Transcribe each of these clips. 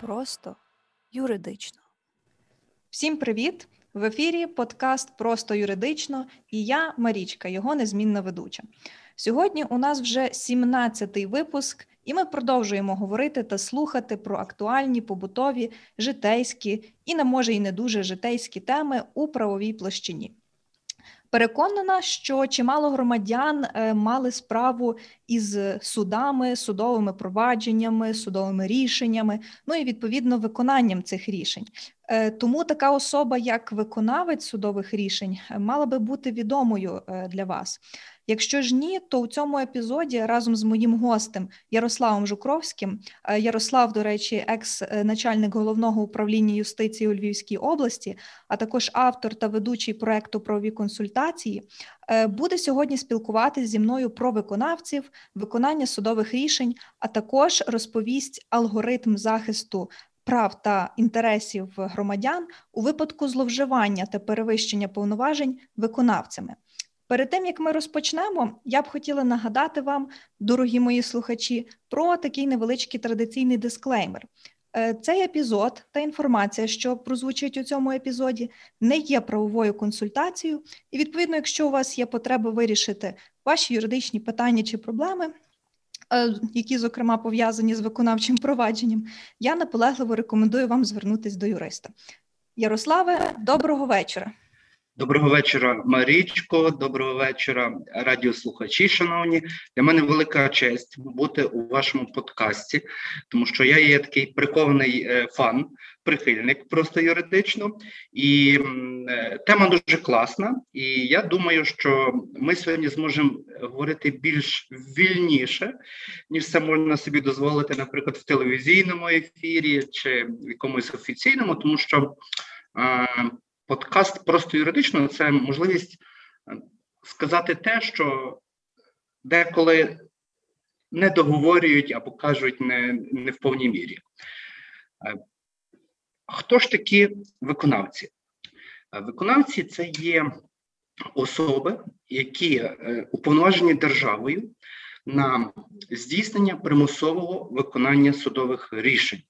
Просто юридично. Всім привіт! В ефірі подкаст Просто юридично і я, Марічка, його незмінна ведуча. Сьогодні у нас вже 17-й випуск, і ми продовжуємо говорити та слухати про актуальні побутові, житейські і, не може, і не дуже житейські теми у правовій площині. Переконана, що чимало громадян е, мали справу із судами, судовими провадженнями, судовими рішеннями, ну і відповідно виконанням цих рішень. Е, тому така особа, як виконавець судових рішень, мала би бути відомою е, для вас. Якщо ж ні, то у цьому епізоді разом з моїм гостем Ярославом Жукровським, е, Ярослав, до речі, екс-начальник головного управління юстиції у Львівській області, а також автор та ведучий проекту правові консультації, е, буде сьогодні спілкуватися зі мною про виконавців, виконання судових рішень, а також розповість алгоритм захисту. Прав та інтересів громадян у випадку зловживання та перевищення повноважень виконавцями. Перед тим як ми розпочнемо, я б хотіла нагадати вам, дорогі мої слухачі, про такий невеличкий традиційний дисклеймер. Е, цей епізод та інформація, що прозвучить у цьому епізоді, не є правовою консультацією, і відповідно, якщо у вас є потреба вирішити ваші юридичні питання чи проблеми, е, які, зокрема, пов'язані з виконавчим провадженням, я наполегливо рекомендую вам звернутися до юриста. Ярославе, доброго вечора. Доброго вечора, Марічко. Доброго вечора, радіослухачі. Шановні, для мене велика честь бути у вашому подкасті, тому що я є такий прихований е, фан, прихильник просто юридично, і е, тема дуже класна. І я думаю, що ми сьогодні зможемо говорити більш вільніше, ніж це можна собі дозволити, наприклад, в телевізійному ефірі чи в якомусь офіційному, тому що. Подкаст просто юридично це можливість е, сказати те, що деколи не договорюють або кажуть не, не в повній мірі. Е, хто ж такі виконавці? Е, виконавці це є особи, які уповноважені державою на здійснення примусового виконання судових рішень.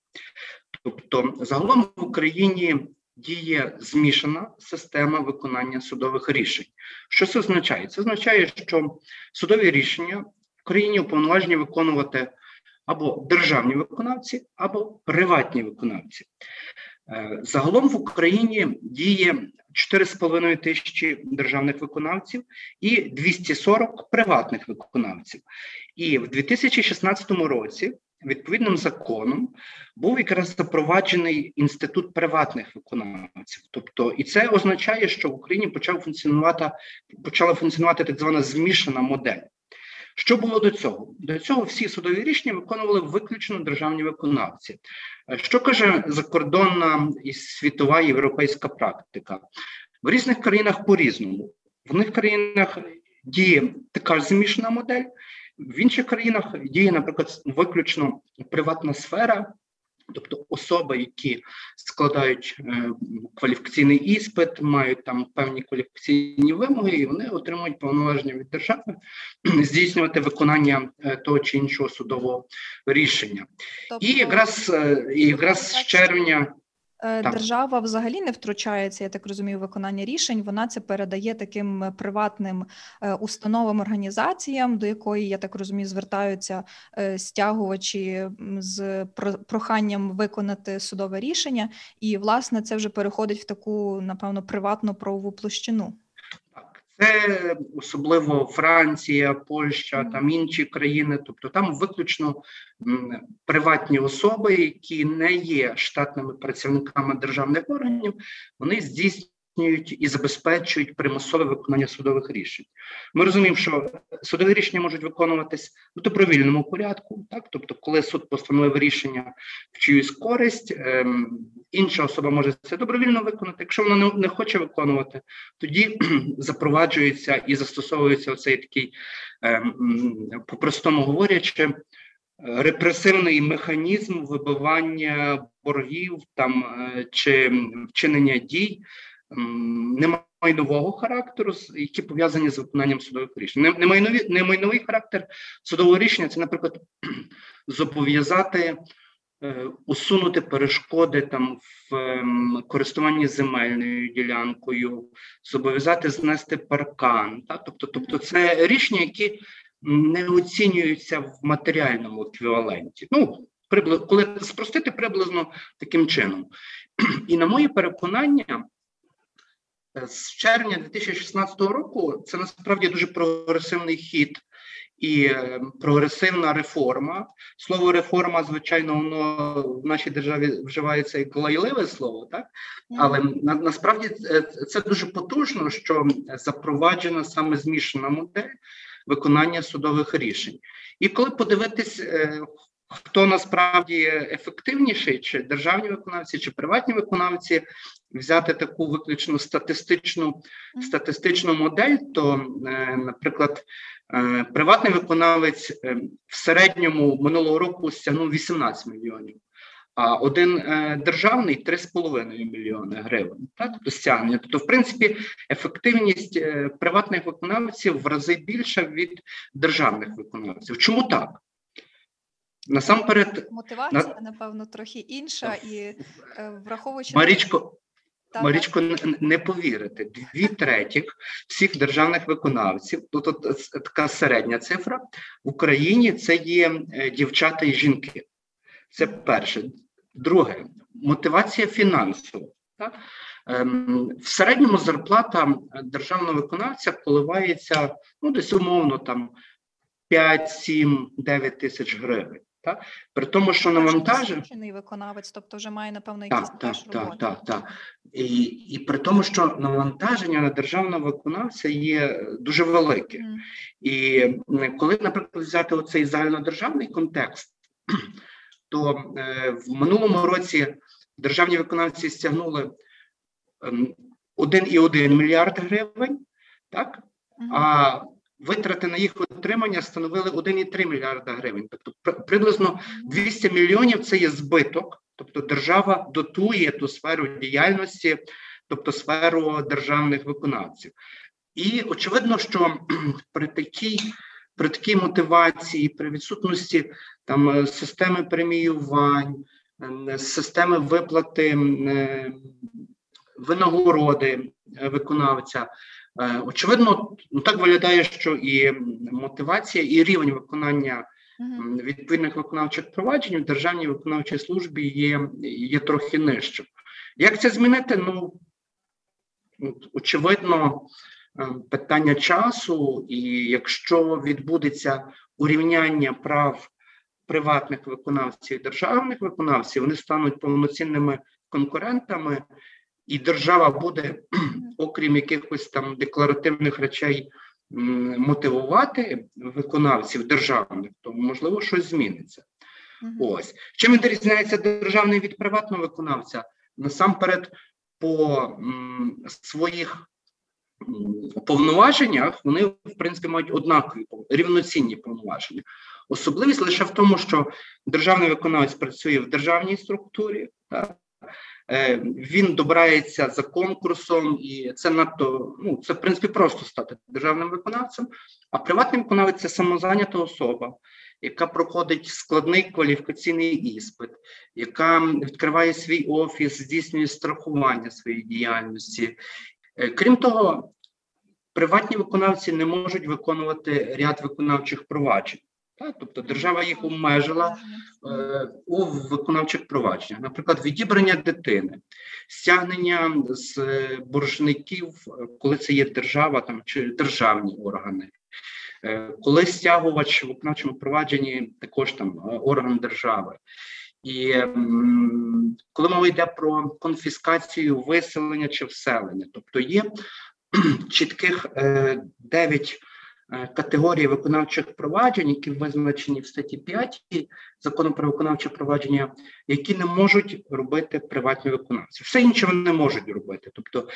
Тобто, загалом в Україні діє змішана система виконання судових рішень. Що це означає? Це означає, що судові рішення в країні уповноважені виконувати або державні виконавці, або приватні виконавці. Е, загалом в Україні діє 4,5 тисячі державних виконавців і 240 приватних виконавців. І в 2016 році відповідним законом був якраз запроваджений інститут приватних виконавців. Тобто, і це означає, що в Україні почав функціонувати почала функціонувати так звана змішана модель. Що було до цього? До цього всі судові рішення виконували виключно державні виконавці. Що каже закордонна і світова європейська практика? В різних країнах по-різному. В них країнах діє така змішана модель, в інших країнах діє, наприклад, виключно приватна сфера, тобто особи, які складають е, кваліфікаційний іспит, мають там певні кваліфікаційні вимоги, і вони отримують повноваження від держави здійснювати виконання е, того чи іншого судового рішення. Тобто, і якраз е, і якраз з червня. Е, так. Держава взагалі не втручається, я так розумію, виконання рішень. Вона це передає таким приватним е, установам організаціям, до якої я так розумію, звертаються е, стягувачі з проханням виконати судове рішення, і власне це вже переходить в таку, напевно, приватну правову площину. Це особливо Франція, Польща, там інші країни, тобто там виключно приватні особи, які не є штатними працівниками державних органів, вони здійснюють здійснюють і забезпечують примусове виконання судових рішень. Ми розуміємо, що судові рішення можуть виконуватись у добровільному порядку, так тобто, коли суд постановив рішення в чиюсь користь, ем, інша особа може це добровільно виконати. Якщо вона не, не хоче виконувати, тоді запроваджується і застосовується оцей такий, ем, по-простому говорячи. Репресивний механізм вибивання боргів там е, чи вчинення дій не майнового характеру, які пов'язані з виконанням судових рішень. Не майнові, не майновий характер судового рішення це, наприклад, зобов'язати е, усунути перешкоди там в ем, користуванні земельною ділянкою, зобов'язати знести паркан. Та? Тобто, тобто це рішення, які не оцінюються в матеріальному еквіваленті. Ну, прибли- коли спростити приблизно таким чином. І на моє переконання, з червня 2016 року це насправді дуже прогресивний хід і е, прогресивна реформа. Слово реформа, звичайно, воно в нашій державі вживається як лайливе слово, так але на, насправді це, це дуже потужно, що запроваджена саме змішана модель виконання судових рішень. І коли подивитись, е, хто насправді ефективніший, чи державні виконавці, чи приватні виконавці, взяти таку виключно статистичну статистичну модель, то, е, наприклад, е, приватний виконавець е, в середньому минулого року стягнув 18 мільйонів. А один державний 3,5 мільйони гривень. Так, тобто стягнення. Тобто, в принципі, ефективність приватних виконавців в рази більша від державних виконавців. Чому так? Насамперед, Мотивація, напевно, трохи інша, і враховуючи Марічко, Марічко, не, повірите, дві третіх всіх державних виконавців, тут от така середня цифра в Україні це є е, дівчата і жінки. Це перше. Друге, мотивація фінансова. Так? Ем, в середньому зарплата державного виконавця коливається ну, десь умовно там 5, 7, 9 тисяч гривень. Так? При тому, що Вже навантаження. досвідчений виконавець, тобто вже має, напевно, якийсь Так, так, так, так, так. І, і при тому, що навантаження на державного виконавця є дуже велике. Мгм. І коли, наприклад, взяти оцей загальнодержавний контекст, то е, в минулому році державні виконавці стягнули ем, 1,1 мільярд гривень, так? А витрати на їх отримання становили 1,3 мільярда гривень. Тобто приблизно 200 мільйонів це є збиток, тобто держава дотує ту сферу діяльності, тобто сферу державних виконавців. І очевидно, що при такій при такій мотивації, при відсутності там е, системи преміювань, е, системи виплати е, винагороди е, виконавця. Е, Очевидно, ну так виглядає, що і мотивація, і рівень виконання відповідних виконавчих проваджень в державній виконавчій службі є, є трохи нижчим. Як це змінити? Ну очевидно, е, питання часу, і якщо відбудеться урівняння прав приватних виконавців і державних виконавців, вони стануть повноцінними конкурентами, і держава буде, окрім якихось там декларативних речей, мотивувати виконавців державних, то можливо щось зміниться. Ось чим відрізняється державний від приватного виконавця? Насамперед, по м, своїх повноваженнях вони в принципі мають однакові рівноцінні повноваження. Особливість лише в тому, що державний виконавець працює в державній структурі, так? Е, він добирається за конкурсом, і це надто ну це в принципі просто стати державним виконавцем. А приватний виконавець це самозайнята особа, яка проходить складний кваліфікаційний іспит, яка відкриває свій офіс, здійснює страхування своєї діяльності. Е, Крім того, приватні виконавці не можуть виконувати ряд виконавчих проваджень. Так? Тобто держава їх обмежила е, у виконавчих провадженнях, наприклад, відібрання дитини, стягнення з е, боржників, е, коли це є держава там чи державні органи. Е, Коли стягувач в виконавчому провадженні також там е, орган держави. І м, коли мова йде про конфіскацію, виселення чи вселення, тобто є чітких дев'ять е, категорій виконавчих проваджень, які визначені в статті 5 закону про виконавче провадження, які не можуть робити приватні виконавці. Все інше вони не можуть робити. Тобто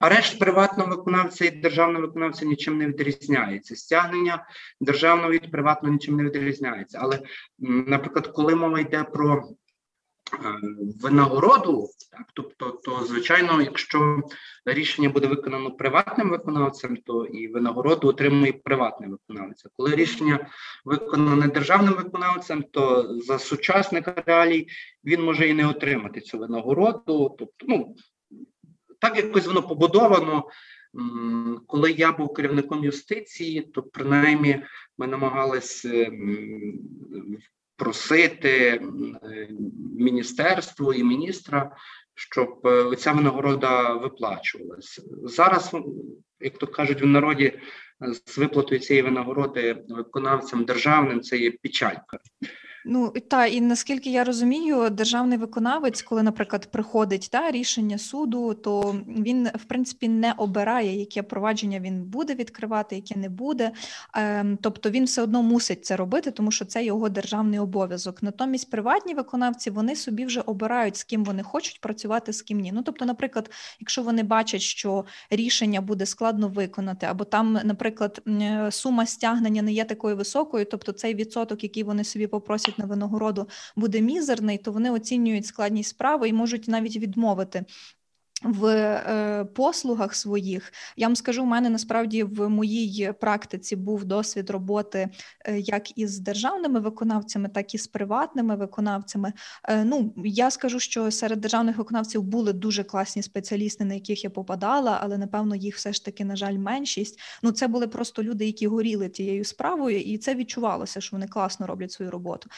арешт приватного виконавця і державного виконавця нічим не відрізняється. Стягнення державного від приватного нічим не відрізняється. Але, наприклад, коли мова йде про винагороду, так, тобто, то звичайно, якщо рішення буде виконано приватним виконавцем, то і винагороду отримує приватний виконавець. Коли рішення виконане державним виконавцем, то за сучасних реалій він може і не отримати цю винагороду. Тобто, ну так якось воно побудовано. Коли я був керівником юстиції, то принаймні ми намагалися просити міністерство і міністра, щоб е, ця винагорода виплачувалася. Зараз, як то кажуть в народі, з виплатою цієї винагороди виконавцям державним це є печалька. Ну та і наскільки я розумію, державний виконавець, коли, наприклад, приходить та рішення суду, то він в принципі не обирає, яке провадження він буде відкривати, яке не буде. Ем, тобто він все одно мусить це робити, тому що це його державний обов'язок. Натомість приватні виконавці вони собі вже обирають, з ким вони хочуть працювати, з ким ні. Ну тобто, наприклад, якщо вони бачать, що рішення буде складно виконати, або там, наприклад, сума стягнення не є такою високою, тобто цей відсоток, який вони собі попросять на винагороду буде мізерний, то вони оцінюють складність справи і можуть навіть відмовити в е, послугах своїх я вам скажу, у мене насправді в моїй практиці був досвід роботи е, як із державними виконавцями, так і з приватними виконавцями. Е, ну я скажу, що серед державних виконавців були дуже класні спеціалісти, на яких я попадала, але напевно їх все ж таки, на жаль, меншість. Ну це були просто люди, які горіли тією справою, і це відчувалося, що вони класно роблять свою роботу.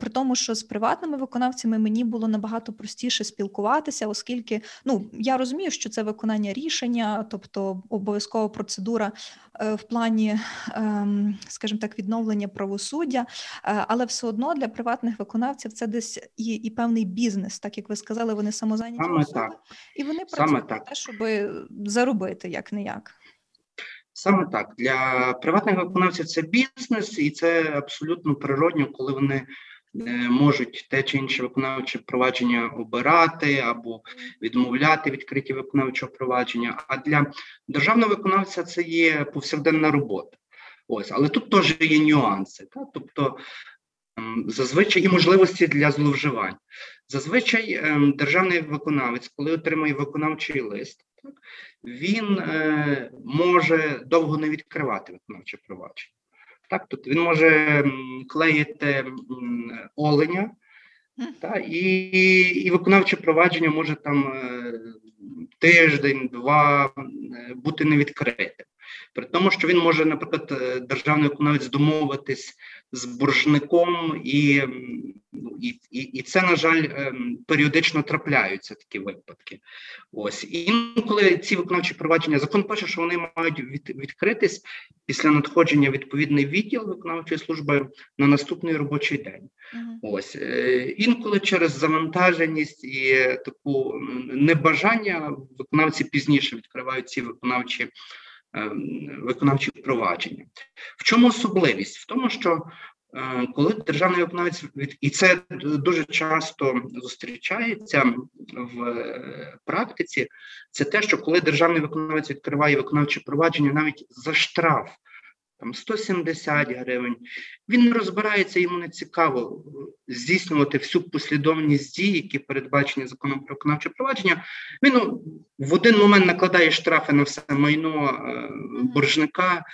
При тому, що з приватними виконавцями мені було набагато простіше спілкуватися, оскільки ну я розумію, що це виконання рішення, тобто обов'язкова процедура е, в плані, ем, скажімо так, відновлення правосуддя, е, але все одно для приватних виконавців це десь і і певний бізнес, так як ви сказали, вони самозайняті Саме особи, так. і вони Саме працюють так. на те, щоб заробити як не як. Саме так для приватних виконавців це бізнес, і це абсолютно природньо, коли вони можуть те чи інше виконавче провадження обирати або відмовляти відкриті виконавчого провадження. А для державного виконавця це є повсякденна робота. Ось, але тут теж є нюанси. Так? Тобто ем, зазвичай і можливості для зловживань. Зазвичай ем, державний виконавець, коли отримує виконавчий лист, так, він е, може довго не відкривати виконавче провадження. Так, Тобто він може клеїти оленя, та, і і виконавче провадження може там е, тиждень, два е, бути не відкритим. При тому, що він може, наприклад, е, державний виконавець домовитись з боржником, і і, і, це, на жаль, ем, періодично трапляються такі випадки. Ось і інколи ці виконавчі провадження закон пише, що вони мають від, відкритись після надходження відповідний відділ виконавчої служби на наступний робочий день. Uh-huh. Ось е, інколи через завантаженість і таку небажання виконавці пізніше відкривають ці виконавчі. Ем, виконавчі провадження. В чому особливість? В тому, що е, коли державний виконавець і це дуже часто зустрічається в е, практиці, це те, що коли державний виконавець відкриває виконавче провадження навіть за штраф там 170 гривень. Він не розбирається, йому не цікаво здійснювати всю послідовність дій, які передбачені законом про виконавче провадження. Він ну, в один момент накладає штрафи на все майно е, боржника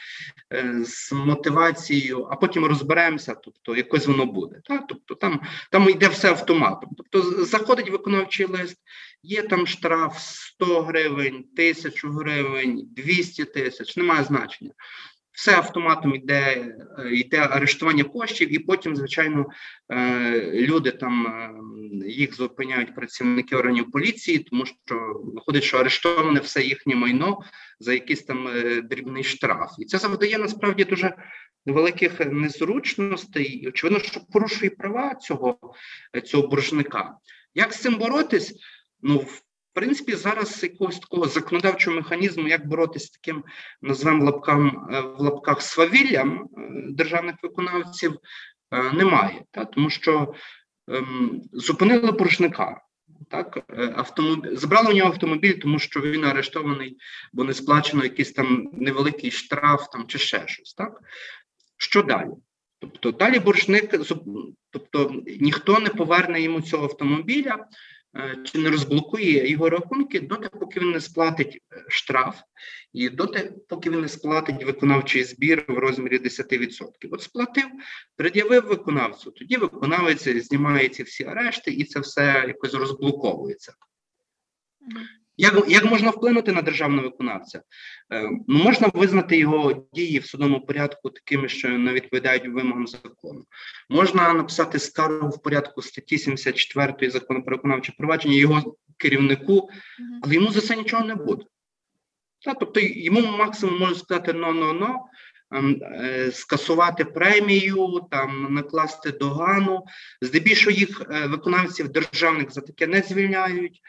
е, з мотивацією, а потім розберемося, тобто якось воно буде. Так? Тобто там там йде все автоматом. Тобто заходить виконавчий лист, є там штраф 100 гривень, 1000 гривень, 200 тисяч, немає значення все автоматом йде е, йде арештування коштів, і потім, звичайно, е, люди там е, їх зупиняють працівники органів поліції, тому що виходить, що арештоване все їхнє майно за якийсь там дрібний штраф, і це завдає насправді дуже великих незручностей. Очевидно, що порушує права цього цього боржника. Як з цим боротись? Ну в принципі, зараз якогось такого законодавчого механізму, як боротися з таким назвемо лапкам е, в лапках свавіллям е, державних виконавців, е, немає, та? тому що ем, зупинили порушника. Так, автомобіль забрали у нього автомобіль, тому що він арештований, бо не сплачено якийсь там невеликий штраф там чи ще щось. Так що далі? Тобто далі боржник, тобто ніхто не поверне йому цього автомобіля чи не розблокує його рахунки доти, поки він не сплатить е, штраф, і доти, поки він не сплатить виконавчий збір в розмірі 10%. От сплатив, пред'явив виконавцю, тоді виконавець знімає ці всі арешти і це все якось розблоковується. Як, як можна вплинути на державного виконавця? Е, ну, можна визнати його дії в судовому порядку такими, що не відповідають вимогам закону. Можна написати скаргу в порядку статті 74 закону про виконавче провадження його керівнику, але йому за це нічого не буде. Та, тобто йому максимум можуть сказати но-но-но, ем, е, скасувати премію, там накласти догану. Здебільшого їх е, виконавців державних за таке не звільняють.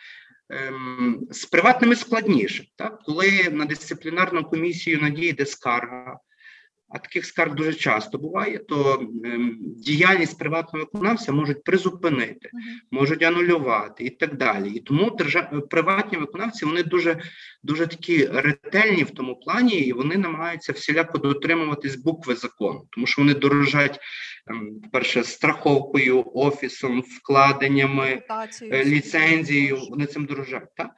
Ем, З приватними складніше, так? коли на дисциплінарну комісію надійде скарга, а таких скарг дуже часто буває, то ем, діяльність приватного виконавця можуть призупинити можуть анулювати і так далі. І тому держав... приватні виконавці вони дуже дуже такі ретельні в тому плані, і вони намагаються всіляко дотримуватись букви закону, тому що вони дорожать ем, перше страховкою, офісом, вкладеннями, е, ліцензією. Вони цим дорожать. Так?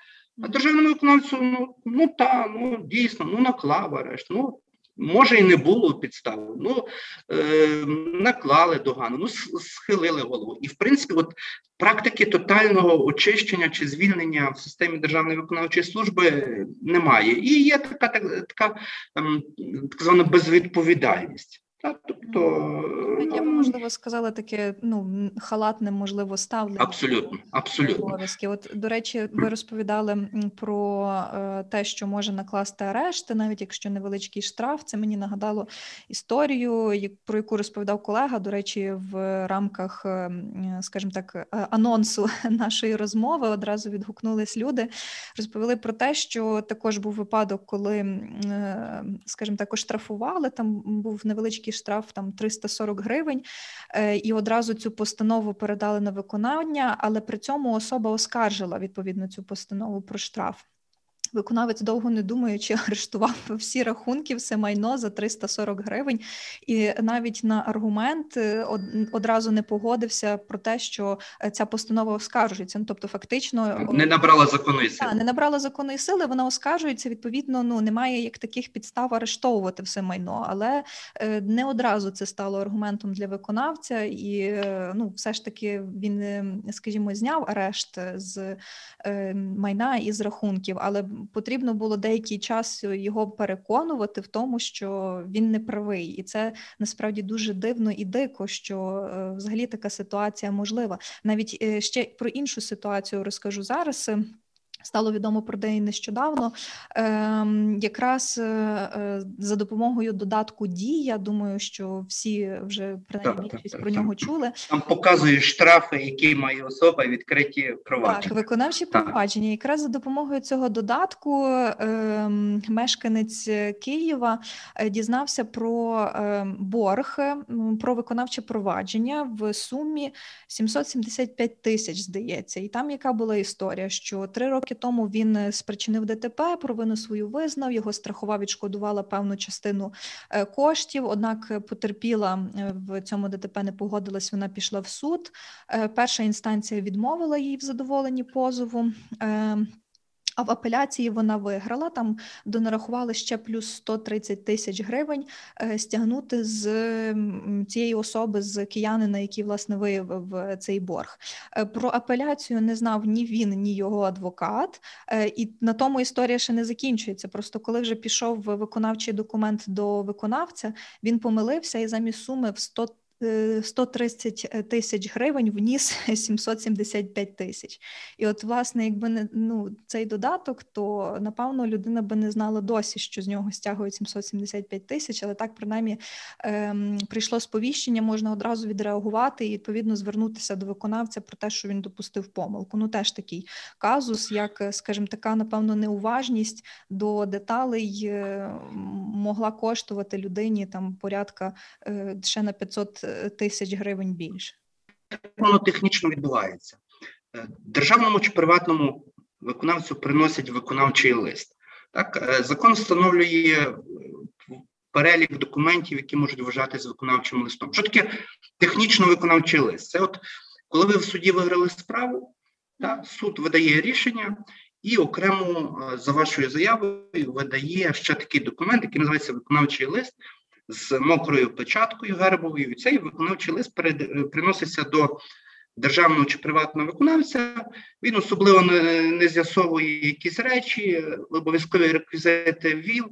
А державному виконавцю, ну, ну та, ну дійсно, ну наклав арешт. Ну, може, і не було підстав. Ну е, наклали догану, ну схилили голову. І в принципі, от практики тотального очищення чи звільнення в системі державної виконавчої служби немає. І є така так, така ем, так звана безвідповідальність. Так, тобто, Я б, ну, можливо, сказала таке ну, халатне, можливо, ставлення. абсолютно, абсолютно. обов'язки. От, до речі, ви розповідали про е, те, що може накласти арешти, навіть якщо невеличкий штраф. Це мені нагадало історію, про яку розповідав колега. До речі, в рамках, е, скажімо так, е, анонсу нашої розмови одразу відгукнулись люди. Розповіли про те, що також був випадок, коли, е, скажімо так, оштрафували. Там був невеличкий штраф, там 340 гривень. Е, і одразу цю постанову передали на виконання, але при цьому особа оскаржила відповідно цю постанову про штраф. Виконавець довго не думаючи, арештував всі рахунки, все майно за 340 гривень, і навіть на аргумент е, одразу не погодився про те, що е, ця постанова оскаржується. Ну тобто, фактично Не набрала законної сили. не набрала законної сили, вона оскаржується. Відповідно, ну немає як таких підстав арештовувати все майно, але е, не одразу це стало аргументом для виконавця, і ну, все ж таки він, е, скажімо, зняв арешт з е, майна і з рахунків, але потрібно було деякий час його переконувати в тому, що він не правий, і це насправді дуже дивно і дико, що е, взагалі така ситуація можлива. Навіть е, ще про іншу ситуацію розкажу зараз. Е, Стало відомо про неї нещодавно. Ем, якраз е, е, за допомогою додатку Дій, я думаю, що всі вже принаймні Так, більшість так, про так. нього чули. Там показують штрафи, які має особа, відкриті Так, провадження. виконавчі Так. провадження. Якраз за допомогою цього додатку ем, мешканець е, Києва е, дізнався про ем, борг, про виконавче провадження в сумі 775 тисяч, здається. І там яка була історія, що три роки тому він е, спричинив ДТП, провину свою визнав, його страхова відшкодувала певну частину е, коштів, однак е, потерпіла в цьому ДТП не погодилась, вона пішла в суд. Перша інстанція відмовила їй в задоволенні позову. А в апеляції вона виграла. Там донарахували ще плюс 130 тисяч гривень е, стягнути з цієї особи, з киянина, який власне виявив е, цей борг. Е, Про апеляцію не знав ні він, ні його адвокат. І на тому історія ще не закінчується. Просто коли вже пішов виконавчий документ до виконавця, він помилився і замість суми в 100 е, 130 тисяч гривень вніс 775 тисяч. І от, власне, якби не ну, цей додаток, то напевно людина би не знала досі, що з нього стягують 775 тисяч, але так принаймні ем, прийшло сповіщення, можна одразу відреагувати і відповідно звернутися до виконавця про те, що він допустив помилку. Ну теж такий казус, як, е, скажімо, така, напевно, неуважність до деталей е, могла коштувати людині там порядка е, ще на 500 тисяч гривень більше. воно технічно відбувається. Е, Державному чи приватному виконавцю приносять виконавчий лист. Так, е, закон встановлює е, перелік документів, які можуть вважатися виконавчим листом. Що таке технічно виконавчий лист? Це от коли ви в суді виграли справу, та, суд видає рішення і окремо за вашою заявою видає ще такий документ, який називається виконавчий лист з мокрою печаткою гербовою. І цей виконавчий лист перед, е, приноситься до державного чи приватного виконавця. Він особливо не, не з'ясовує якісь речі, е, обов'язкові реквізити ввів.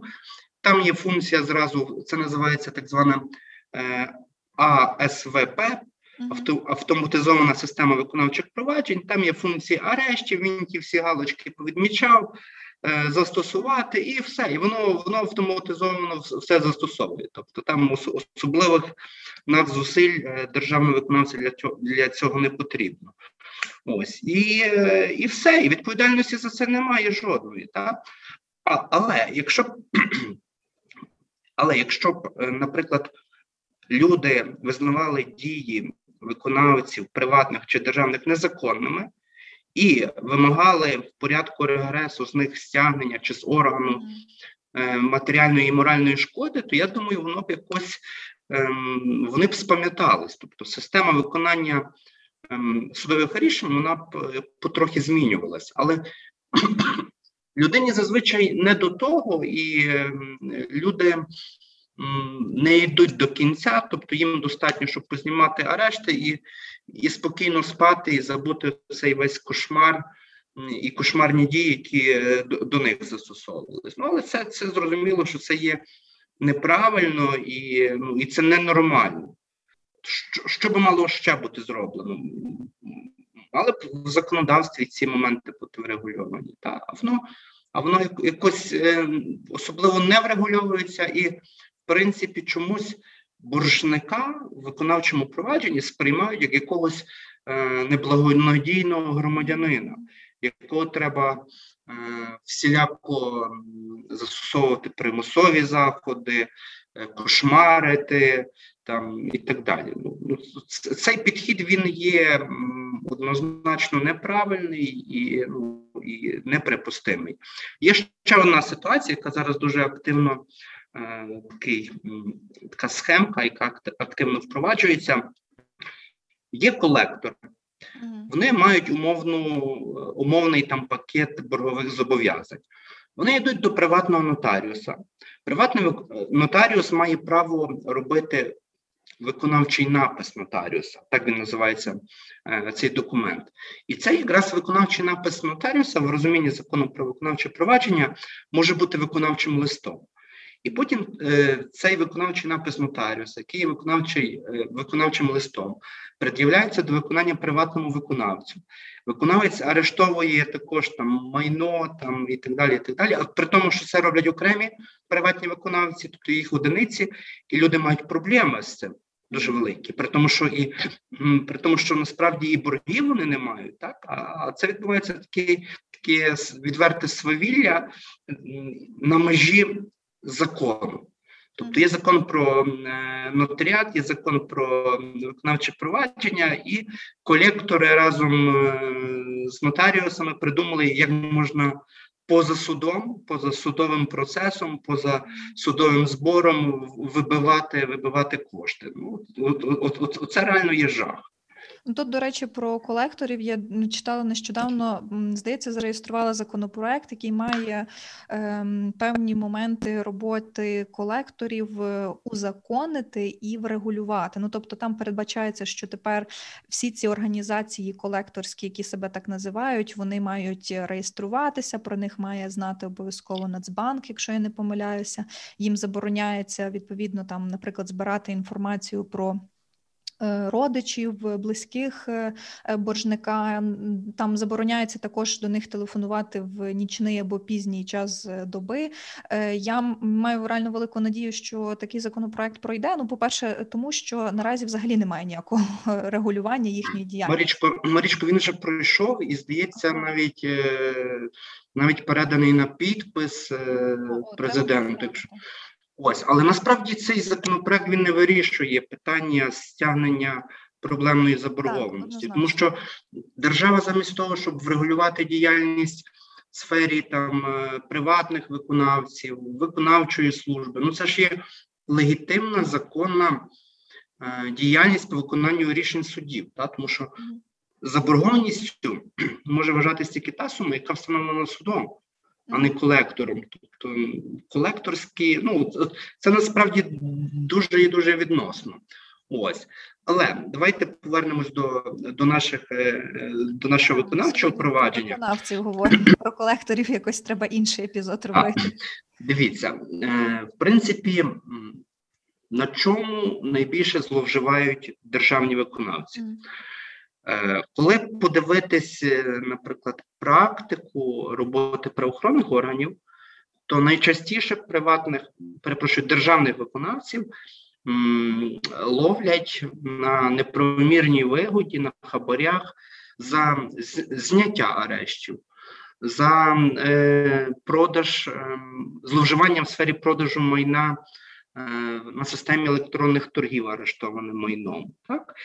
Там є функція зразу, це називається так звана е, АСВП, авто, автоматизована система виконавчих проваджень. Там є функції арештів, він ті всі галочки повідмічав, застосувати і все. І воно воно автоматизовано все застосовує. Тобто там особливих надзусиль е, державного виконавця для цього, для цього не потрібно. Ось і, е, і все. І відповідальності за це немає жодної. Так? А, але якщо але якщо б, е, наприклад, люди визнавали дії виконавців приватних чи державних незаконними і вимагали в порядку регресу з них стягнення чи з органу е, матеріальної і моральної шкоди, то я думаю, воно б якось ем, вони б спам'ятались. Тобто система виконання ем, судових рішень вона б е, потрохи змінювалась. Але людині зазвичай не до того, і ем, люди не йдуть до кінця, тобто їм достатньо, щоб познімати арешти і, і спокійно спати, і забути цей весь кошмар і кошмарні дії, які е, до, них застосовувались. Ну, але це, це зрозуміло, що це є неправильно і, ну, і це ненормально. Що, що би мало ще бути зроблено? Б в законодавстві ці моменти бути врегульовані. Та? А воно, а воно якось е, особливо не врегульовується і, принципі, чомусь боржника в виконавчому провадженні сприймають як якогось е, неблагонадійного громадянина, якого треба е, всіляко застосовувати примусові заходи, е, кошмарити там і так далі. Ну, ну, цей підхід він є однозначно неправильний і, ну, і неприпустимий. Є ще одна ситуація, яка зараз дуже активно такий, така схемка, яка активно впроваджується. Є колектор, вони мають умовну, умовний там пакет боргових зобов'язань. Вони йдуть до приватного нотаріуса. Приватний нотаріус має право робити виконавчий напис нотаріуса, так він називається е, цей документ. І це якраз виконавчий напис нотаріуса в розумінні закону про виконавче провадження може бути виконавчим листом. І потім е, цей виконавчий напис нотаріуса, який виконавчий, е, виконавчим листом, пред'являється до виконання приватному виконавцю. Виконавець арештовує також там майно там і так далі. І так далі. А при тому, що це роблять окремі приватні виконавці, тобто їх одиниці, і люди мають проблеми з цим. Дуже великі, при тому, що і при тому, що насправді і боргів вони не мають, так а, а це відбувається таке, таке відверте свавілля на межі закону. Тобто є закон про е, нотаріат, є закон про виконавче провадження, і колектори разом е, з нотаріусами придумали, як можна поза судом, поза судовим процесом, поза судовим збором вибивати, вибивати кошти. Ну от, от, от, от це реально є жах. Ну, Тут, до речі, про колекторів я читала нещодавно. Здається, зареєструвала законопроект, який має ем, певні моменти роботи колекторів е, узаконити і врегулювати. Ну тобто, там передбачається, що тепер всі ці організації колекторські, які себе так називають, вони мають реєструватися. Про них має знати обов'язково Нацбанк, якщо я не помиляюся. Їм забороняється відповідно там, наприклад, збирати інформацію про родичів, е, близьких е, е, боржника. Там забороняється також до них телефонувати в нічний або пізній час доби. Я маю реально велику надію, що такий законопроект пройде. Ну, по-перше, тому що наразі взагалі немає ніякого регулювання їхньої діяльності. Марічко, Марічко, він вже пройшов і здається, навіть навіть переданий на підпис президенту. Ось, але насправді цей законопроект він не вирішує питання стягнення проблемної заборгованості, тому що держава замість того, щоб врегулювати діяльність в сфері там е, приватних виконавців, виконавчої служби, ну це ж є легітимна законна е, діяльність по виконанню рішень судів, та? тому що заборгованістю може вважатись тільки та сума, яка встановлена судом, а не колектором. Тобто колекторські, ну це- насправді дуже і дуже відносно. Ось. Але давайте повернемось до, до наших е, е, до нашого виконавчого провадження. Виконавців говоримо про колекторів. Якось треба інший епізод робити. Дивіться, е, в принципі, на чому найбільше зловживають державні виконавці? Е, Коли подивитись, е, наприклад, практику роботи правоохоронних органів, то найчастіше приватних, перепрошую, державних виконавців ловлять на неправомірній вигоді, на хабарях за зняття арештів, за е, продаж, е, зловживання в сфері продажу майна на системі електронних торгів арештованим майном. Так?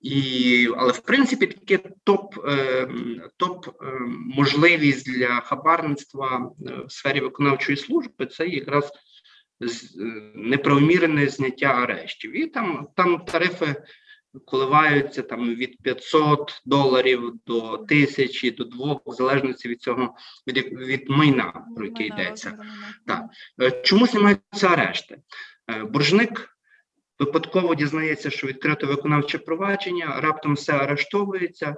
І, але в принципі таке топ, е, топ е, можливість для хабарництва е, в сфері виконавчої служби це якраз е, неправомірне зняття арештів. І там, там тарифи коливаються там від 500 доларів до 1000, до 2, в залежності від цього від, від майна, про яке йдеться. Так. Е, Чому знімаються арешти? Е, Боржник випадково дізнається, що відкрито виконавче провадження, раптом все арештовується,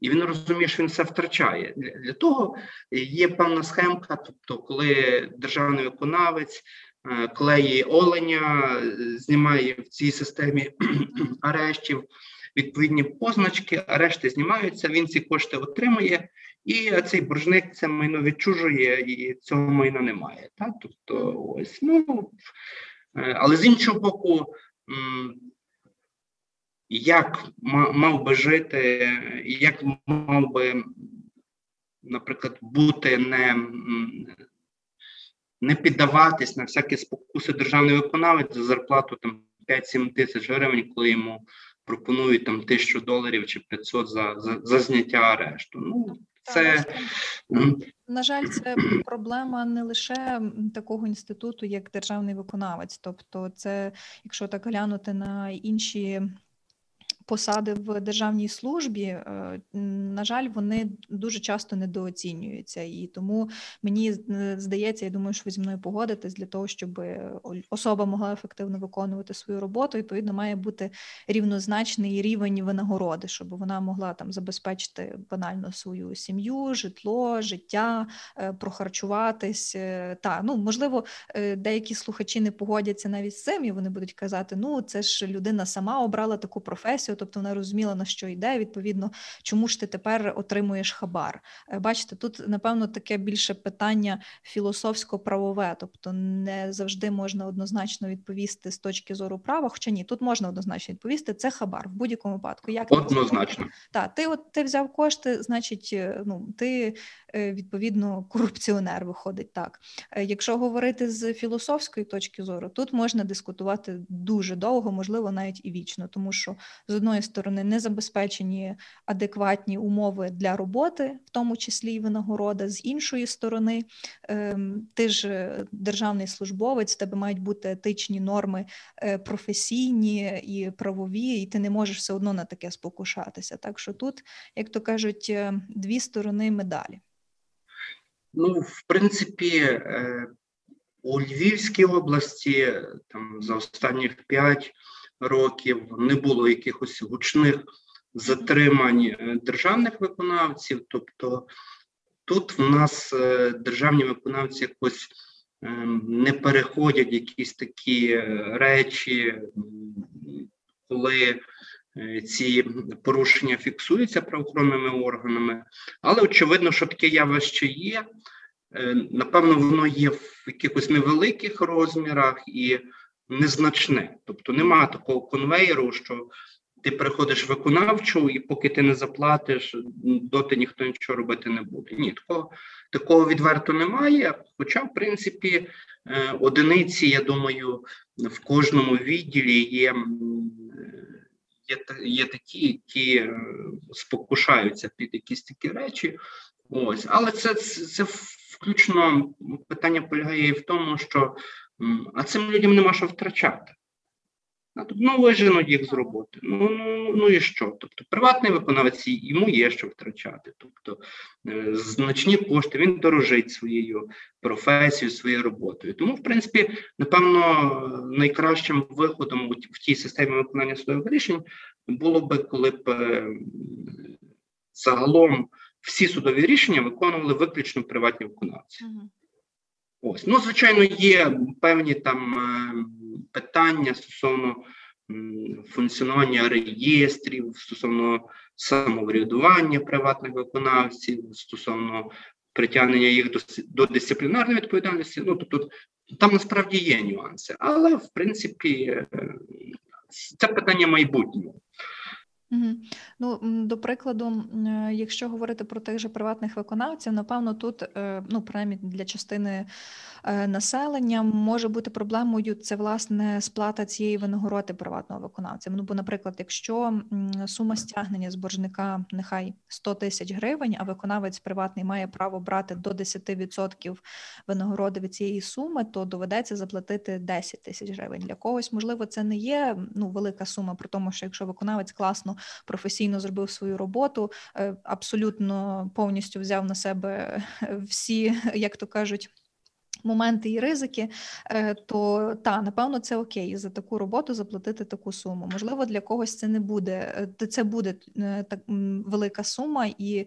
і він розуміє, що він все втрачає. Для, того є певна схемка, тобто, коли державний виконавець е, клеє оленя, знімає в цій системі арештів відповідні позначки, арешти знімаються, він ці кошти отримує, і цей боржник це майно відчужує, і цього майна немає. Так? Тобто, ось ну але з іншого боку, як мав би жити, як мав би, наприклад, бути не, не піддаватись на всякі спокуси державний виконавець за зарплату там 5-7 тисяч гривень, коли йому пропонують там тисячу доларів чи 500 за, за, за зняття арешту. Ну, це На жаль, це проблема не лише такого інституту, як державний виконавець. Тобто, це, якщо так глянути на інші посади в державній службі, е, на жаль, вони дуже часто недооцінюються. І тому мені е, здається, я думаю, що ви зі мною погодитесь для того, щоб е, особа могла ефективно виконувати свою роботу. Відповідно, має бути рівнозначний рівень винагороди, щоб вона могла там забезпечити банально свою сім'ю, житло, життя, прохарчуватись. Та ну можливо, деякі слухачі не погодяться навіть з цим, і вони будуть казати: ну це ж людина сама обрала таку професію, тобто вона розуміла на що йде. Відповідно, чому ж ти тепер отримуєш хабар? Е, Бачите, тут напевно таке більше питання філософсько-правове, тобто не завжди можна однозначно відповісти з точки зору права. Хоча ні, тут можна однозначно відповісти. Це хабар в будь-якому випадку. Як однозначно. так, ти от ти взяв кошти, значить, е, ну ти відповідно корупціонер виходить так. Е, Якщо говорити з філософської точки зору, тут можна дискутувати дуже довго, можливо, навіть і вічно, тому що з одної сторони не забезпечені адекватні умови для роботи, в тому числі і винагорода, з іншої сторони, ем, ти ж е, державний службовець, в тебе мають бути етичні норми е, професійні і правові, і ти не можеш все одно на таке спокушатися. Так що тут, як то кажуть, е, дві сторони медалі. Ну, в принципі, е, у Львівській області е, там за останніх 5 років не було якихось гучних затримань е, державних виконавців. Тобто тут в нас державні виконавці якось не переходять якісь такі речі, коли ці порушення фіксуються правоохоронними органами, але очевидно, що таке явище є. Е, Напевно, воно є в якихось невеликих розмірах і незначне. Тобто немає такого конвейеру, що ти приходиш виконавчу, і поки ти не заплатиш, доти ніхто нічого робити не буде. Ні, такого, такого відверто немає. Хоча, в принципі, е, одиниці, я думаю, в кожному відділі є. Є, є такі, які е, спокушаються під якісь такі речі. Ось, але це, це, це включно питання полягає і в тому, що А цим людям нема що втрачати. Ну, виженуть їх з роботи. Ну, ну, ну і що? Тобто приватний виконавець йому є що втрачати. Тобто е, значні кошти, він дорожить своєю професією, своєю роботою. Тому, в принципі, напевно, найкращим виходом в тій системі виконання судових рішень було би, коли б е, загалом всі судові рішення виконували виключно приватні виконавці. Ось, ну, звичайно, є певні там е, питання стосовно функціонування реєстрів, стосовно самоврядування приватних виконавців, стосовно притягнення їх до, до дисциплінарної відповідальності. Ну, тобто там насправді є нюанси, але в принципі е, це питання майбутнього. Ну, до прикладу, е, якщо говорити про тих же приватних виконавців, напевно, тут, е, ну, принаймні для частини е, населення може бути проблемою це власне сплата цієї винагороди приватного виконавця. Ну, бо, наприклад, якщо сума стягнення з боржника нехай 100 тисяч гривень, а виконавець приватний має право брати до 10% винагороди від цієї суми, то доведеться заплатити 10 тисяч гривень. Для когось, можливо, це не є ну, велика сума, при тому, що якщо виконавець класно професійно зробив свою роботу, е, абсолютно повністю взяв на себе е, всі, як то кажуть. Моменти і ризики, е, то та напевно це окей за таку роботу заплатити таку суму. Можливо, для когось це не буде. Це буде так велика сума, і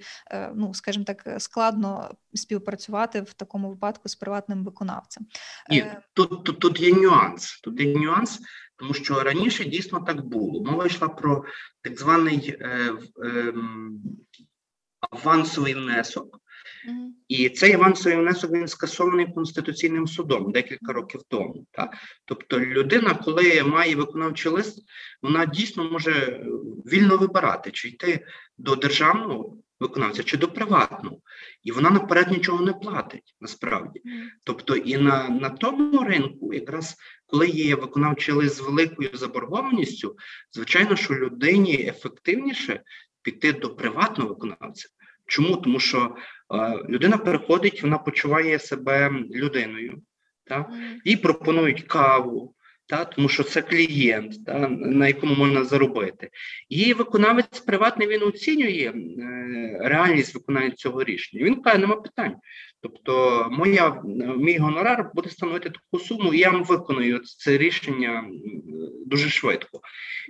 ну, скажімо так, складно співпрацювати в такому випадку з приватним виконавцем. Ні, тут, тут, тут є нюанс. Тут є нюанс, тому що раніше дійсно так було. Мова йшла про так званий е, ем, авансовий внесок. мгм, І цей авансовий внесок він скасований Конституційним судом декілька років тому. Так? Тобто людина, коли має виконавчий лист, вона дійсно може е, вільно вибирати, чи йти до державного виконавця, чи до приватного. І вона наперед нічого не платить насправді. мгм. Тобто і на, на тому ринку, якраз коли є виконавчий лист з великою заборгованістю, звичайно, що людині ефективніше піти до приватного виконавця. Чому? Тому що е, людина переходить, вона почуває себе людиною, так? Мгм. їй пропонують каву, та, тому що це клієнт, та, на якому можна заробити. І виконавець приватний він оцінює е, реальність виконання цього рішення. Він каже, нема питань. Тобто, моя, мій гонорар буде становити таку суму, і я вам виконую це рішення дуже швидко.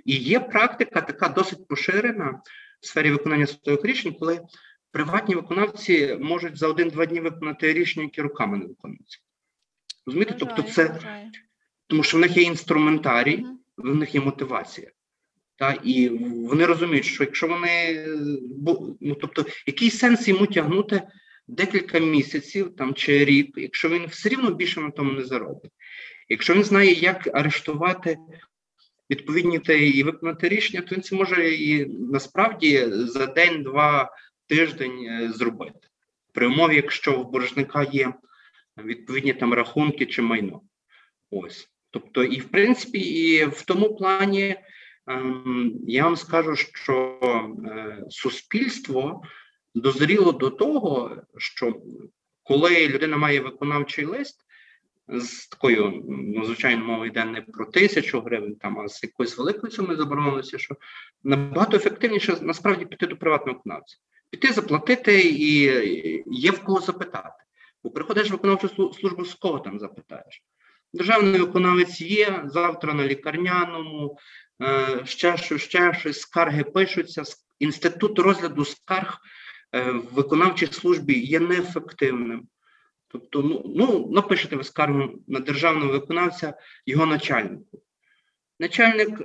І є практика така досить поширена в сфері виконання судових рішень, коли приватні виконавці можуть за один-два дні виконати рішення, які руками не виконуються. Розумієте? Тобто, це. Тому що в них є інструментарій, в них є мотивація. Та, і вони розуміють, що якщо вони ну, тобто, який сенс йому тягнути декілька місяців там чи рік, якщо він все рівно більше на тому не заробить. Якщо він знає, як арештувати відповідні та і виконати рішення, то він це може і насправді за день, два тиждень е, зробити. При умові, якщо в боржника є відповідні там рахунки чи майно. Ось. Тобто, і в принципі, і в тому плані ем, я вам скажу, що е, суспільство дозріло до того, що коли людина має виконавчий лист з такою, ну, звичайно, мова йде не про тисячу гривень, там, а з якоюсь великою сумою заборонилося, що набагато ефективніше насправді піти до приватного виконавця. Піти заплатити і є в кого запитати. Бо приходиш в виконавчу службу, з кого там запитаєш? Державний виконавець є, завтра на лікарняному, е, ще щось, ще щось, скарги пишуться. Інститут розгляду скарг е, в виконавчій службі є неефективним. Тобто, ну, ну напишете ви скаргу на державного виконавця його начальнику. Начальник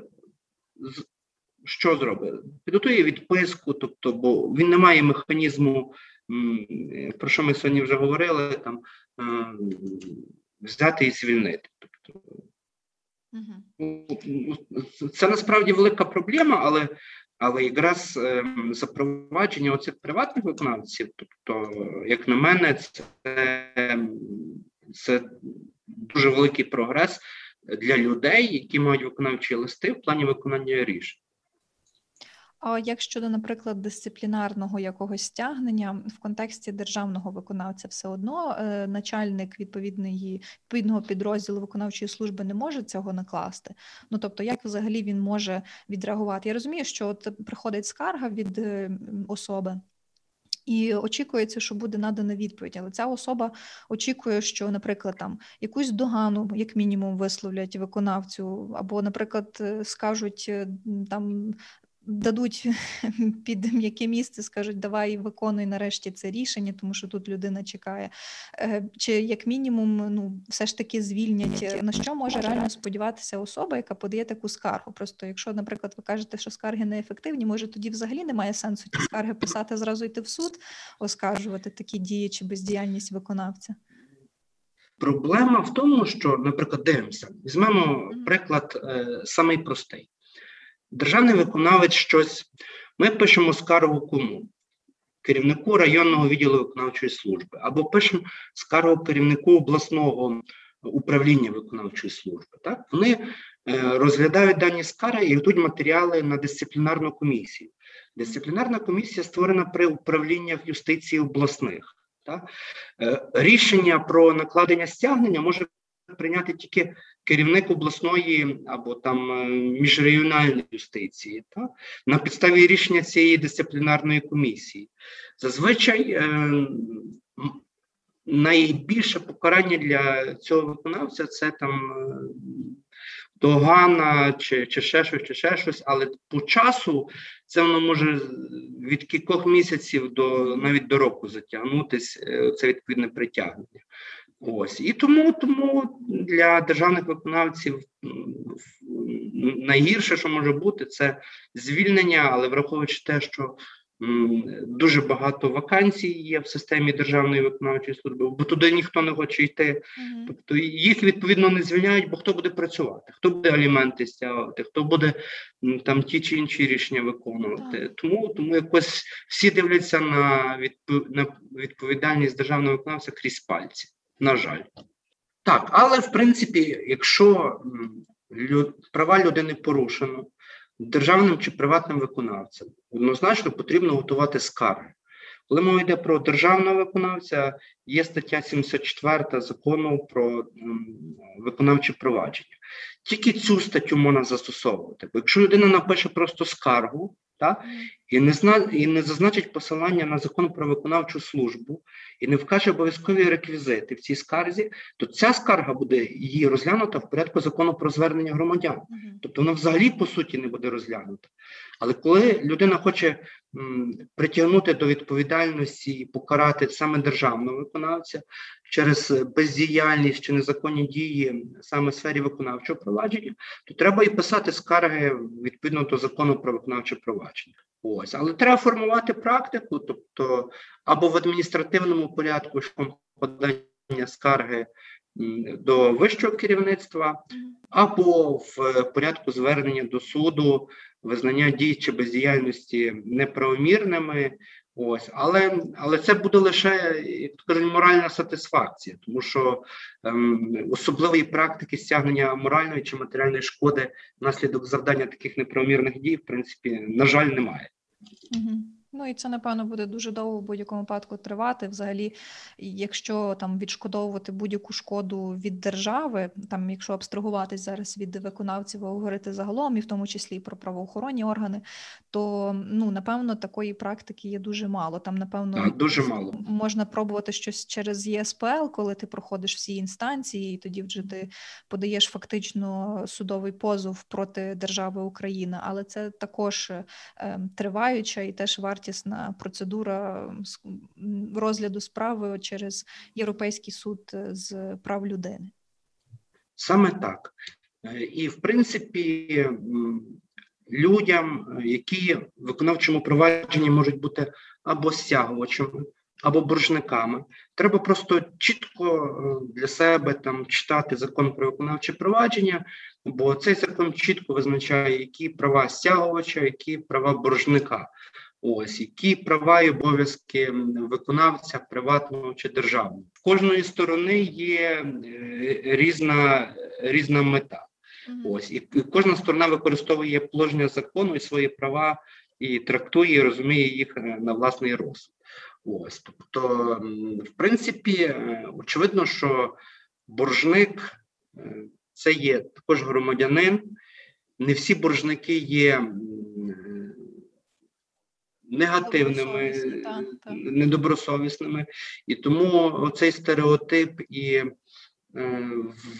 що зробить? Підготує відписку, тобто, бо він не має механізму, е, про що ми сьогодні вже говорили, там ем, взяти і звільнити. Тобто, ну, це насправді велика проблема, але, але якраз ем, запровадження оцих приватних виконавців, тобто, як на мене, це, ем, це дуже великий прогрес для людей, які мають виконавчі листи в плані виконання рішень. А як щодо, наприклад, дисциплінарного якогось стягнення в контексті державного виконавця, все одно е, начальник відповідної відповідного підрозділу виконавчої служби не може цього накласти. Ну тобто, як взагалі він може відреагувати? Я розумію, що от приходить скарга від е, особи. І очікується, що буде надана відповідь, але ця особа очікує, що, наприклад, там якусь догану, як мінімум, висловлять виконавцю, або, наприклад, е, скажуть там. Дадуть під м'яке місце, скажуть, давай виконуй нарешті це рішення, тому що тут людина чекає. Е, Чи як мінімум, ну все ж таки звільнять. Е, На що може реально сподіватися особа, яка подає таку скаргу? Просто якщо, наприклад, ви кажете, що скарги неефективні, може тоді взагалі немає сенсу ті скарги писати, зразу йти в суд, оскаржувати такі дії чи бездіяльність виконавця. Проблема в тому, що, наприклад, дивимося, візьмемо приклад е, самий простий. Державний виконавець щось. Ми пишемо скаргу кому? Керівнику районного відділу виконавчої служби, або пишемо скаргу керівнику обласного управління виконавчої служби. Так? Вони е, розглядають дані скарги і готують матеріали на дисциплінарну комісію. Дисциплінарна комісія створена при управліннях юстиції обласних. Так? Е, Рішення про накладення стягнення може прийняти тільки керівник обласної або там е, міжрегіональної юстиції, так? на підставі рішення цієї дисциплінарної комісії. Зазвичай е, найбільше покарання для цього виконавця це там е, догана чи, чи ще щось, чи ще щось, але по часу це воно може від кількох місяців до навіть до року затягнутись, е, це відповідне притягнення. Ось і тому, тому для державних виконавців найгірше, що може бути, це звільнення, але враховуючи те, що дуже багато вакансій є в системі державної виконавчої служби, бо туди ніхто не хоче йти. Тобто їх відповідно не звільняють, бо хто буде працювати, хто буде аліменти стягувати, хто буде там ті чи інші рішення виконувати. Тому тому якось всі дивляться на відповідальність державного виконавця крізь пальці. На жаль, так, але в принципі, якщо м, лю- права людини порушено державним чи приватним виконавцем, однозначно потрібно готувати скарги. Коли мова йде про державного виконавця, є стаття 74 закону про виконавче провадження. Тільки цю статтю можна застосовувати. Бо якщо людина напише просто скаргу, так, і не зна і не зазначить посилання на закон про виконавчу службу, і не вкаже обов'язкові реквізити в цій скарзі, то ця скарга буде її розглянута в порядку закону про звернення громадян. Тобто вона взагалі по суті не буде розглянута. Але коли людина хоче притягнути до відповідальності і покарати саме державного виконавця через бездіяльність чи незаконні дії саме в сфері виконавчого провадження, то треба і писати скарги відповідно до закону про виконавче провадження. Ось, але треба формувати практику, тобто або в адміністративному порядку подання скарги до вищого керівництва, або в е, порядку звернення до суду, визнання дій чи бездіяльності неправомірними. Ось, але, але це буде лише як кажуть, моральна сатисфакція, тому що ем, особливої практики стягнення моральної чи матеріальної шкоди внаслідок завдання таких неправомірних дій, в принципі, на жаль, немає. Мгм. Ну і це напевно буде дуже довго в будь-якому випадку тривати. Взагалі, якщо там відшкодовувати будь-яку шкоду від держави, там якщо абстрагуватись зараз від виконавців, а говорити загалом, і в тому числі і про правоохоронні органи, то ну напевно такої практики є дуже мало. Там напевно Так, дуже мало. можна пробувати щось через ЄСПЛ, коли ти проходиш всі інстанції, і тоді вже ти подаєш фактично судовий позов проти держави Україна, але це також е, триваюча і теж вартісна процедура розгляду справи через Європейський суд е, з прав людини. Саме так. Е, І, в принципі, людям, е, які в виконавчому провадженні можуть бути або стягувачами, або боржниками, треба просто чітко для себе там читати закон про виконавче провадження, бо цей закон чітко визначає, які права стягувача, які права боржника. Ось які права і обов'язки виконавця приватного чи державного. В кожної сторони є е, різна, різна мета. Ось і кожна сторона використовує положення закону і свої права і трактує, і розуміє їх е, на власний розсуд. Ось, тобто, в принципі, е, очевидно, що боржник це є також громадянин. Не всі боржники є негативними, недобросовісними, і тому цей стереотип і е,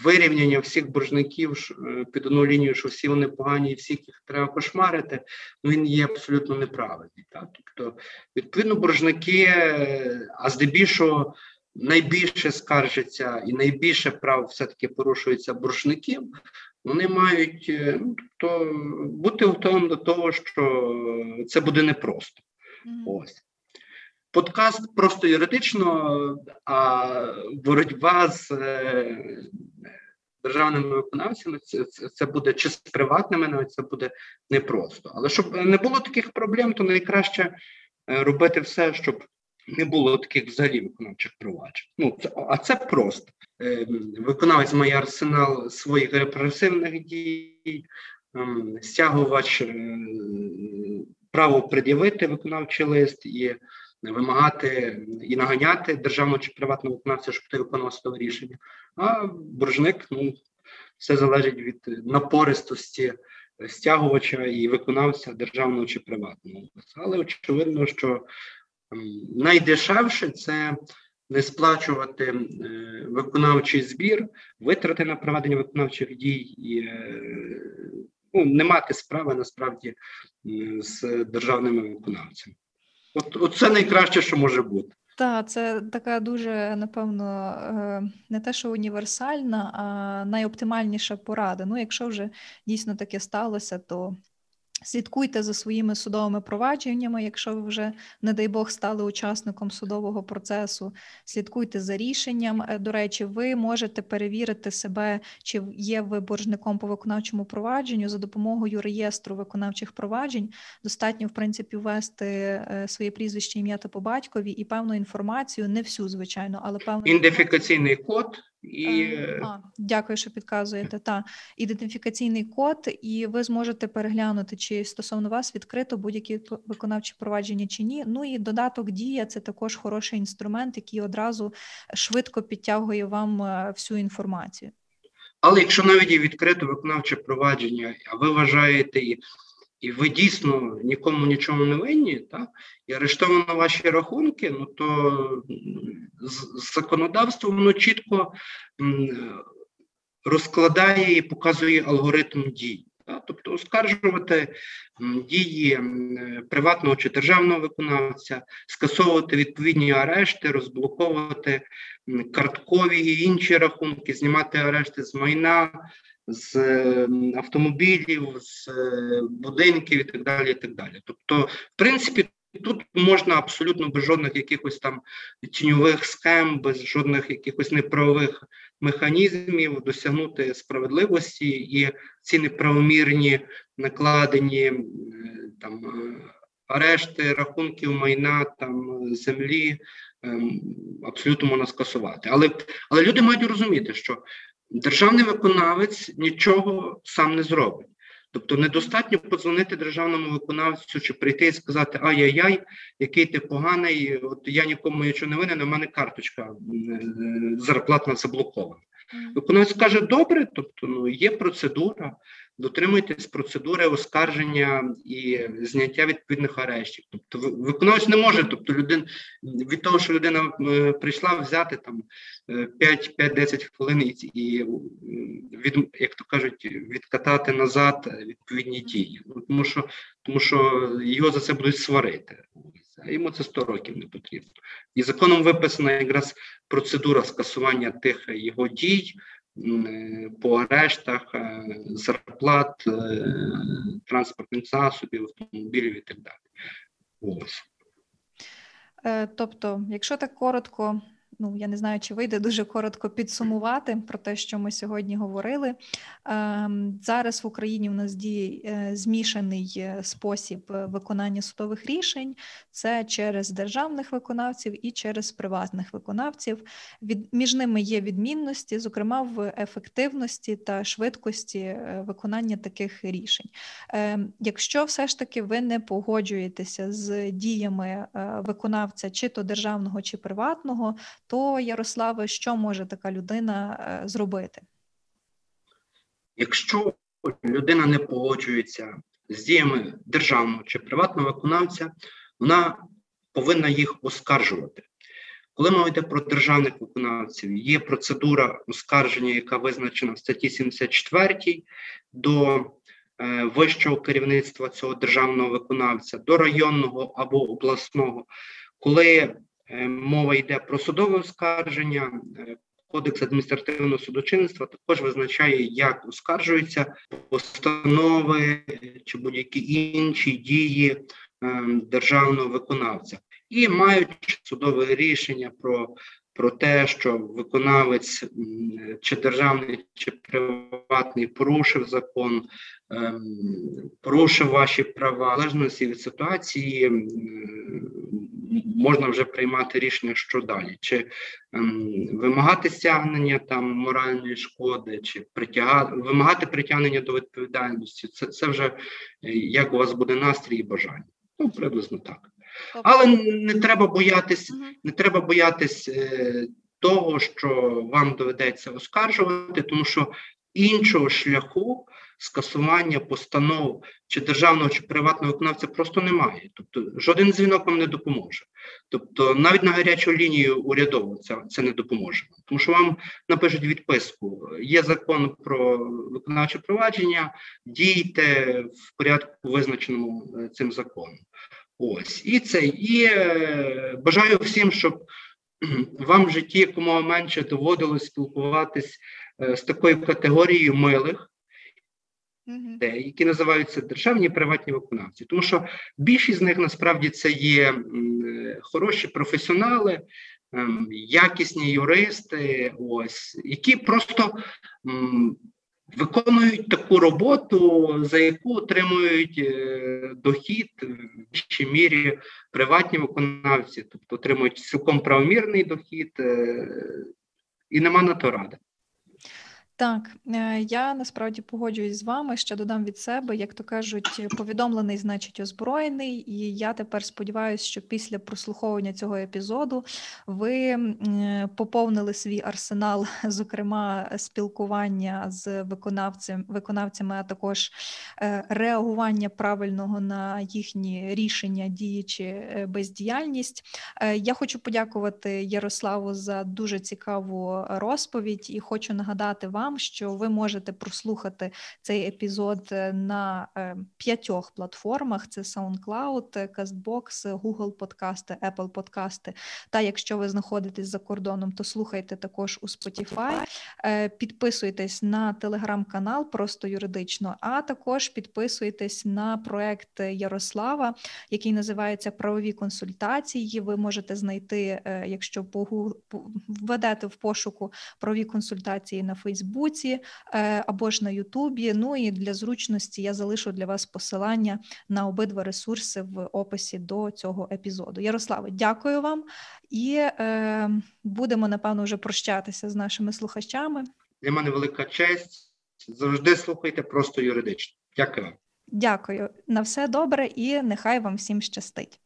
вирівняння всіх боржників е, під одну лінію, що всі вони погані і всіх їх треба кошмарити, ну він є абсолютно неправильний. Так? Тобто, відповідно, боржники, е, а здебільшого найбільше скаржаться і найбільше прав все-таки порушується боржників, вони мають ну, тобто, бути готовим до того, що це буде непросто. Мгм. Ось. Подкаст просто юридично, а боротьба з е, державними виконавцями це, це, це буде чи з приватними, навіть це буде непросто. Але щоб не було таких проблем, то найкраще е, робити все, щоб не було таких взагалі виконавчих проваджень. Ну, це, а це просто. Е, Виконавець має арсенал своїх репресивних дій, ем, стягувач е, право пред'явити виконавчий лист і вимагати і наганяти державного чи приватного виконавця, щоб той виконував судове рішення. А боржник, ну, все залежить від напористості стягувача і виконавця державного чи приватного. Але очевидно, що ем, найдешевше це не сплачувати е, виконавчий збір, витрати на проведення виконавчих дій і е, ну, не мати справи насправді з державними виконавцями. От, от це найкраще, що може бути. Так, це така дуже, напевно, е, не те, що універсальна, а найоптимальніша порада. Ну, якщо вже дійсно таке сталося, то слідкуйте за своїми судовими провадженнями. Якщо ви вже, не дай Бог, стали учасником судового процесу, слідкуйте за рішенням. Е, До речі, ви можете перевірити себе, чи є ви боржником по виконавчому провадженню за допомогою реєстру виконавчих проваджень. Достатньо, в принципі, ввести е, своє прізвище, ім'я та по батькові і певну інформацію, не всю, звичайно, але певну Ідентифікаційний код і Е, е, А, дякую, що підказуєте. Та ідентифікаційний код, і ви зможете переглянути, чи стосовно вас відкрито будь-які виконавчі провадження чи ні. Ну і додаток дія це також хороший інструмент, який одразу швидко підтягує вам е, всю інформацію. Але якщо навіть і відкрите виконавче провадження, а ви вважаєте, і, ви дійсно нікому нічому не винні, так, і арештовано ваші рахунки, ну то м, з- з законодавством воно чітко розкладає і показує алгоритм дій. Тобто оскаржувати дії приватного чи державного виконавця, скасовувати відповідні арешти, розблоковувати карткові і інші рахунки, знімати арешти з майна, з е, автомобілів, з е, будинків і так далі. І так далі. Тобто, в принципі, тут можна абсолютно без жодних якихось там тіньових схем, без жодних якихось неправових механізмів досягнути справедливості і ці неправомірні накладені там арешти рахунків майна там землі ем, абсолютно можна скасувати. Але, але люди мають розуміти, що державний виконавець нічого сам не зробить. Тобто недостатньо подзвонити державному виконавцю чи прийти і сказати ай-яй-яй, який ти поганий, от я нікому нічого не винен, у мене карточка е, зарплатна заблокована. Виконавець каже, добре, тобто ну, є процедура, дотримуйтесь процедури оскарження і зняття відповідних арештів. Тобто виконавець не може, тобто людин від того, що людина е, прийшла взяти там е, 5-10 хвилин і, і від, як то кажуть, відкатати назад відповідні дії. Ну, тому що тому що його за це будуть сварити. Ось, А йому це 100 років не потрібно. І законом виписана якраз процедура скасування тих його дій по арештах, е, зарплат, е, транспортних засобів, автомобілів і так далі. Ось. Е, Тобто, якщо так коротко, ну я не знаю, чи вийде дуже коротко підсумувати про те, що ми сьогодні говорили. Ем, зараз в Україні в нас діє е, змішаний е, спосіб е, виконання судових рішень. Це через державних виконавців і через приватних виконавців. Від між ними є відмінності, зокрема в ефективності та швидкості виконання таких рішень. Ем, Якщо все ж таки ви не погоджуєтеся з діями виконавця, чи то державного, чи приватного, то Ярославе, що може така людина е, зробити? Якщо людина не погоджується з діями державного чи приватного виконавця, вона повинна їх оскаржувати. Коли мова йде про державних виконавців, є процедура оскарження, яка визначена в статті 74 до е, вищого керівництва цього державного виконавця, до районного або обласного. Коли мова йде про судове оскарження, е, Кодекс адміністративного судочинства також визначає, як оскаржуються постанови чи будь-які інші дії е, державного виконавця, і мають судове рішення про, про те, що виконавець чи державний, чи приватний порушив закон, ем, порушив ваші права, в залежності від ситуації можна вже приймати рішення, що далі, чи ем, вимагати стягнення там моральної шкоди, чи притягати вимагати притягнення до відповідальності. Це, це вже е, як у вас буде настрій і бажання. Ну, приблизно так. Але не треба боятись, Мгм. не треба боятись е, того, що вам доведеться оскаржувати, тому що іншого шляху скасування постанов чи державного чи приватного виконавця просто немає. Тобто жоден дзвінок вам не допоможе. Тобто навіть на гарячу лінію урядову це, це не допоможе. Тому що вам напишуть відписку. Є закон про виконавче провадження, дійте в порядку, визначеному е, цим законом. Ось і це і е, бажаю всім, щоб вам в житті якомога менше доводилось спілкуватись е, з такою категорією милих. Людей, які називаються державні приватні виконавці. Тому що більшість з них насправді це є хороші професіонали, ем, якісні юристи, ось які просто виконують таку роботу, за яку отримують е, дохід в більшій мірі приватні виконавці, тобто отримують цілком правомірний дохід, е, і нема на то ради. Так, е, я насправді погоджуюсь з вами. Ще додам від себе, як то кажуть, повідомлений, значить, озброєний. І я тепер сподіваюся, що після прослуховування цього епізоду ви е, поповнили свій арсенал, зокрема, спілкування з виконавцем, виконавцями, а також е, реагування правильного на їхні рішення, дії чи е, бездіяльність. Е, Я хочу подякувати Ярославу за дуже цікаву розповідь і хочу нагадати вам, що ви можете прослухати цей епізод е, на е, п'ятьох платформах: це SoundCloud, е, CastBox, Google Подкасти, Apple Подкасти. Та якщо ви знаходитесь за кордоном, то слухайте також у Spotify. Підписуйтесь на телеграм-канал просто юридично, а також підписуйтесь на проект Ярослава, який називається Правові консультації. Ви можете знайти, якщо введете в пошуку правові консультації на Фейсбуці е, або ж на Ютубі. Ну і для зручності я залишу для вас посилання на обидва ресурси в описі до цього епізоду. Ярославе, дякую вам і е, будемо напевно вже прощатися з нашими слухачами. Для мене велика честь. Завжди слухайте просто юридично. Дякую. Дякую на все добре і нехай вам всім щастить.